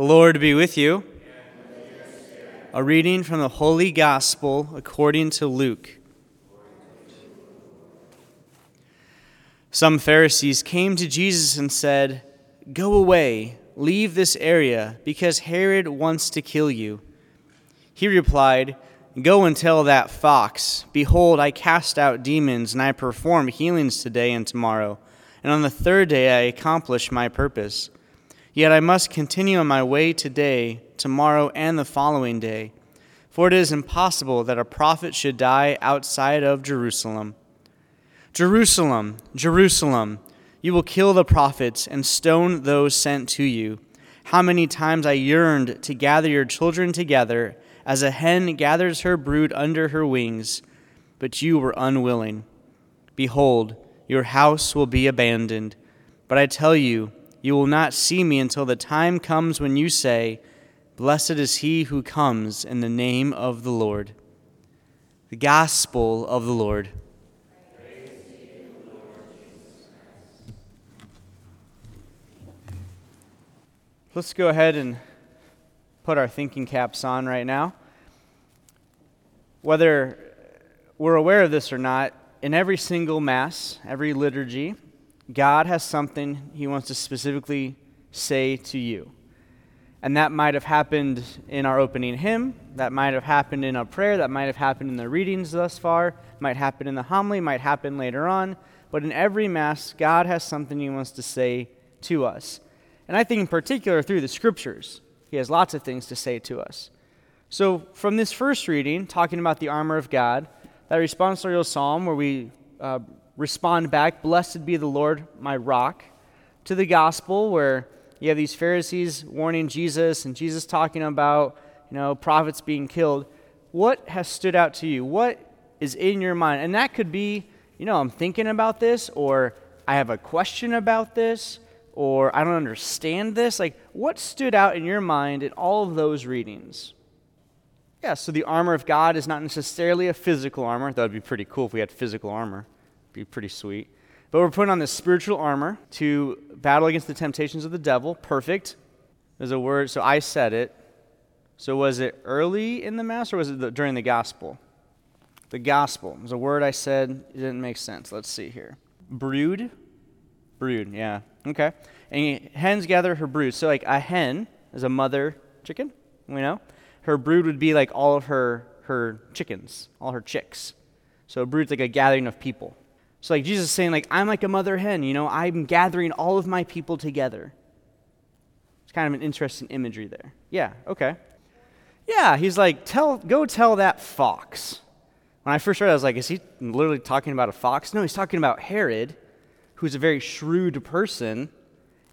The Lord be with you. A reading from the Holy Gospel according to Luke. Some Pharisees came to Jesus and said, Go away, leave this area, because Herod wants to kill you. He replied, Go and tell that fox, Behold, I cast out demons, and I perform healings today and tomorrow, and on the third day I accomplish my purpose. Yet I must continue on my way today, tomorrow, and the following day. For it is impossible that a prophet should die outside of Jerusalem. Jerusalem, Jerusalem, you will kill the prophets and stone those sent to you. How many times I yearned to gather your children together, as a hen gathers her brood under her wings, but you were unwilling. Behold, your house will be abandoned. But I tell you, you will not see me until the time comes when you say, Blessed is he who comes in the name of the Lord. The Gospel of the Lord. Let's go ahead and put our thinking caps on right now. Whether we're aware of this or not, in every single Mass, every liturgy, God has something He wants to specifically say to you. And that might have happened in our opening hymn, that might have happened in a prayer, that might have happened in the readings thus far, might happen in the homily, might happen later on. But in every Mass, God has something He wants to say to us. And I think in particular through the Scriptures, He has lots of things to say to us. So, from this first reading, talking about the armor of God, that responsorial psalm where we uh, respond back, Blessed be the Lord, my rock, to the gospel where you have these Pharisees warning Jesus and Jesus talking about, you know, prophets being killed. What has stood out to you? What is in your mind? And that could be, you know, I'm thinking about this, or I have a question about this, or I don't understand this. Like, what stood out in your mind in all of those readings? Yeah, so the armor of God is not necessarily a physical armor. That would be pretty cool if we had physical armor be pretty sweet. But we're putting on this spiritual armor to battle against the temptations of the devil. Perfect. There's a word, so I said it. So was it early in the Mass or was it the, during the Gospel? The Gospel. was a word I said, it didn't make sense. Let's see here. Brood. Brood, yeah. Okay. And hens gather her brood. So, like, a hen is a mother chicken, we know. Her brood would be like all of her, her chickens, all her chicks. So, a brood's like a gathering of people. So, like Jesus is saying, like, I'm like a mother hen, you know, I'm gathering all of my people together. It's kind of an interesting imagery there. Yeah, okay. Yeah, he's like, tell, go tell that fox. When I first read it, I was like, is he literally talking about a fox? No, he's talking about Herod, who's a very shrewd person,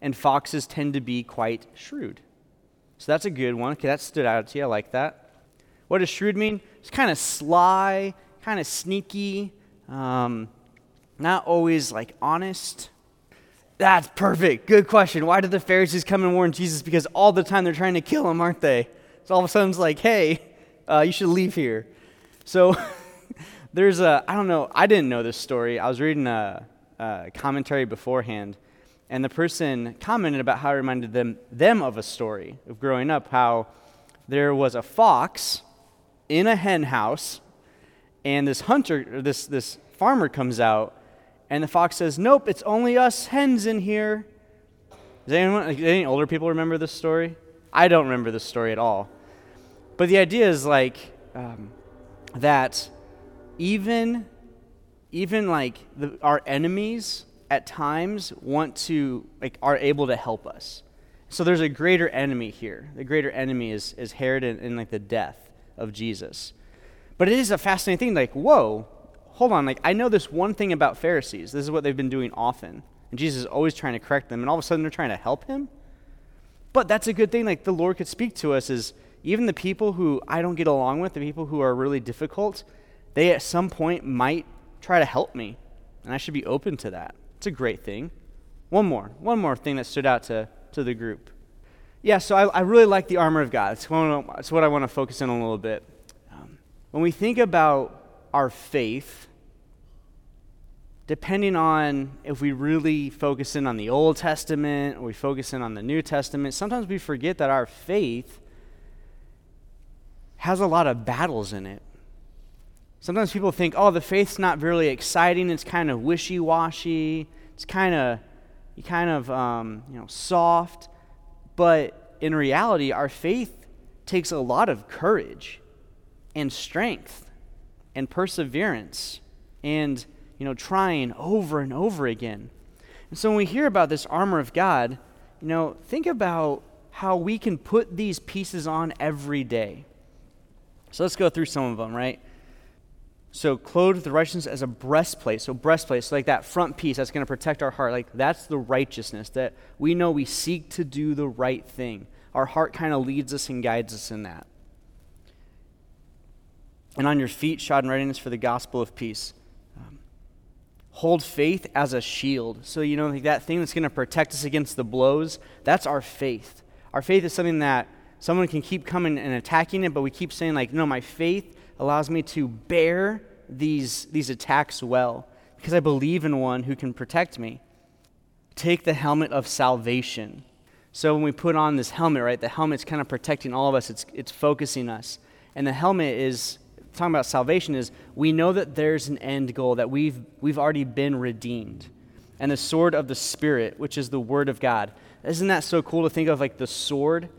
and foxes tend to be quite shrewd. So that's a good one. Okay, that stood out to you. I like that. What does shrewd mean? It's kind of sly, kind of sneaky. Um, not always like honest. That's perfect. Good question. Why did the Pharisees come and warn Jesus? Because all the time they're trying to kill him, aren't they? So all of a sudden it's like, hey, uh, you should leave here. So there's a, I don't know, I didn't know this story. I was reading a, a commentary beforehand, and the person commented about how it reminded them, them of a story of growing up, how there was a fox in a hen house, and this hunter, this, this farmer comes out and the fox says, Nope, it's only us hens in here. Does anyone, any older people remember this story? I don't remember this story at all. But the idea is like um, that even, even like the, our enemies at times want to, like, are able to help us. So there's a greater enemy here. The greater enemy is, is Herod and, and like the death of Jesus. But it is a fascinating thing. Like, whoa, hold on, like, I know this one thing about Pharisees. This is what they've been doing often. And Jesus is always trying to correct them, and all of a sudden they're trying to help him. But that's a good thing. Like, the Lord could speak to us is even the people who I don't get along with, the people who are really difficult, they at some point might try to help me. And I should be open to that. It's a great thing. One more, one more thing that stood out to, to the group. Yeah, so I, I really like the armor of God. It's what, it's what I want to focus in a little bit. Um, when we think about our faith, depending on if we really focus in on the Old Testament or we focus in on the New Testament, sometimes we forget that our faith has a lot of battles in it. Sometimes people think, oh, the faith's not really exciting. It's kind of wishy washy. It's kind of, kind of, um, you know, soft. But in reality, our faith takes a lot of courage and strength and perseverance and you know, trying over and over again. And so when we hear about this armor of God, you know, think about how we can put these pieces on every day. So let's go through some of them, right? So clothed with righteousness as a breastplate. So breastplate, so like that front piece that's going to protect our heart. Like that's the righteousness that we know we seek to do the right thing. Our heart kind of leads us and guides us in that. And on your feet, shod in readiness for the gospel of peace um, hold faith as a shield. So, you know, that thing that's going to protect us against the blows, that's our faith. Our faith is something that someone can keep coming and attacking it, but we keep saying, like, no, my faith allows me to bear these, these attacks well because I believe in one who can protect me. Take the helmet of salvation. So when we put on this helmet, right, the helmet's kind of protecting all of us, it's, it's focusing us. And the helmet is talking about salvation is we know that there's an end goal, that we've, we've already been redeemed. And the sword of the Spirit, which is the Word of God. Isn't that so cool to think of like the sword?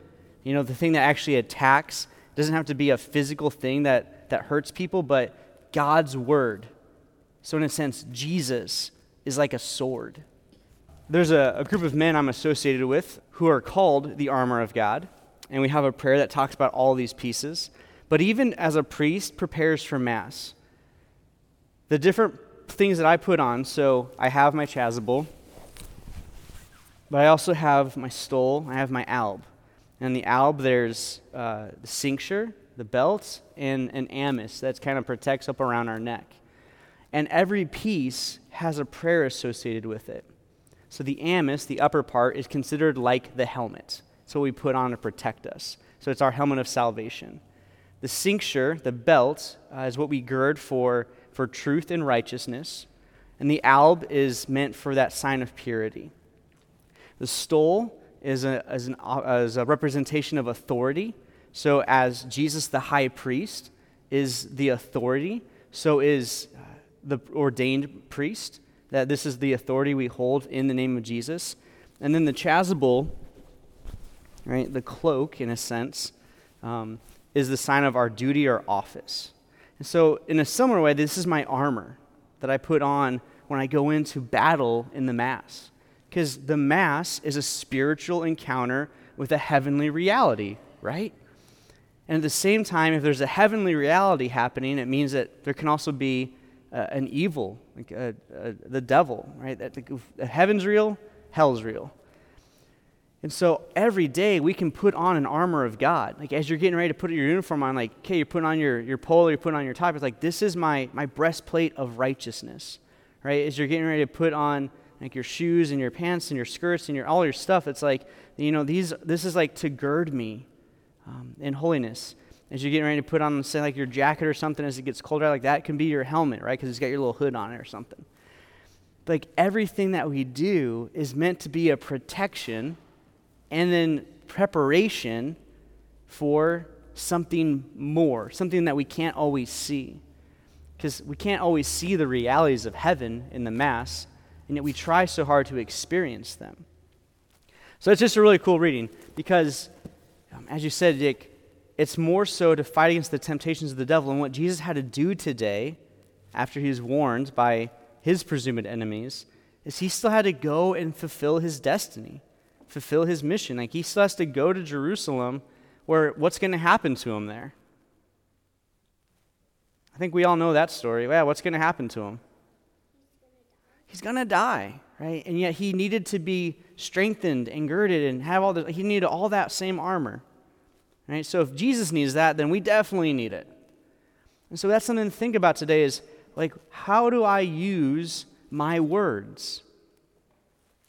You know, the thing that actually attacks doesn't have to be a physical thing that, that hurts people, but God's Word. So, in a sense, Jesus is like a sword. There's a, a group of men I'm associated with who are called the armor of God. And we have a prayer that talks about all these pieces. But even as a priest prepares for Mass, the different things that I put on, so I have my chasuble, but I also have my stole, I have my alb. And the alb, there's uh, the cincture, the belt, and an amice that kind of protects up around our neck. And every piece has a prayer associated with it. So the amice, the upper part, is considered like the helmet. What we put on to protect us. So it's our helmet of salvation. The cincture, the belt, uh, is what we gird for, for truth and righteousness. And the alb is meant for that sign of purity. The stole is a, is, an, uh, is a representation of authority. So, as Jesus, the high priest, is the authority, so is uh, the ordained priest. That this is the authority we hold in the name of Jesus. And then the chasuble, right, the cloak, in a sense, um, is the sign of our duty or office. And so, in a similar way, this is my armor that I put on when I go into battle in the Mass. Because the Mass is a spiritual encounter with a heavenly reality, right? And at the same time, if there's a heavenly reality happening, it means that there can also be uh, an evil, like uh, uh, the devil, right? That heaven's real, hell's real. And so every day we can put on an armor of God. Like as you're getting ready to put your uniform on, like, okay, you're putting on your, your polo, you're putting on your top. It's like, this is my, my breastplate of righteousness, right? As you're getting ready to put on like your shoes and your pants and your skirts and your, all your stuff, it's like, you know, these, this is like to gird me um, in holiness. As you're getting ready to put on, say, like your jacket or something as it gets colder, like that can be your helmet, right? Because it's got your little hood on it or something. Like everything that we do is meant to be a protection and then preparation for something more, something that we can't always see. Because we can't always see the realities of heaven in the Mass, and yet we try so hard to experience them. So it's just a really cool reading because, um, as you said, Dick, it's more so to fight against the temptations of the devil. And what Jesus had to do today, after he was warned by his presumed enemies, is he still had to go and fulfill his destiny fulfill his mission. Like he still has to go to Jerusalem where what's going to happen to him there? I think we all know that story. Yeah, what's going to happen to him? He's going to die, right? And yet he needed to be strengthened and girded and have all the, he needed all that same armor. Right? So if Jesus needs that, then we definitely need it. And so that's something to think about today is like, how do I use my words?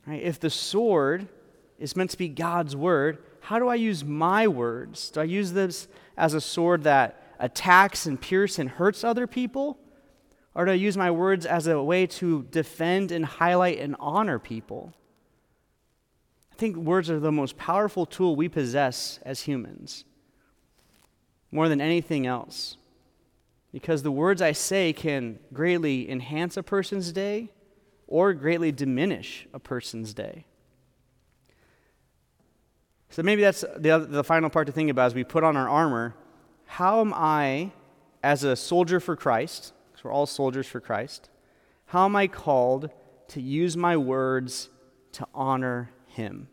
Right? If the sword is meant to be God's word, how do I use my words? Do I use this as a sword that attacks and pierces and hurts other people? Or do I use my words as a way to defend and highlight and honor people? I think words are the most powerful tool we possess as humans, more than anything else. Because the words I say can greatly enhance a person's day or greatly diminish a person's day. So maybe that's the, other, the final part to think about as we put on our armor. How am I, as a soldier for Christ, because we're all soldiers for Christ, how am I called to use my words to honor Him?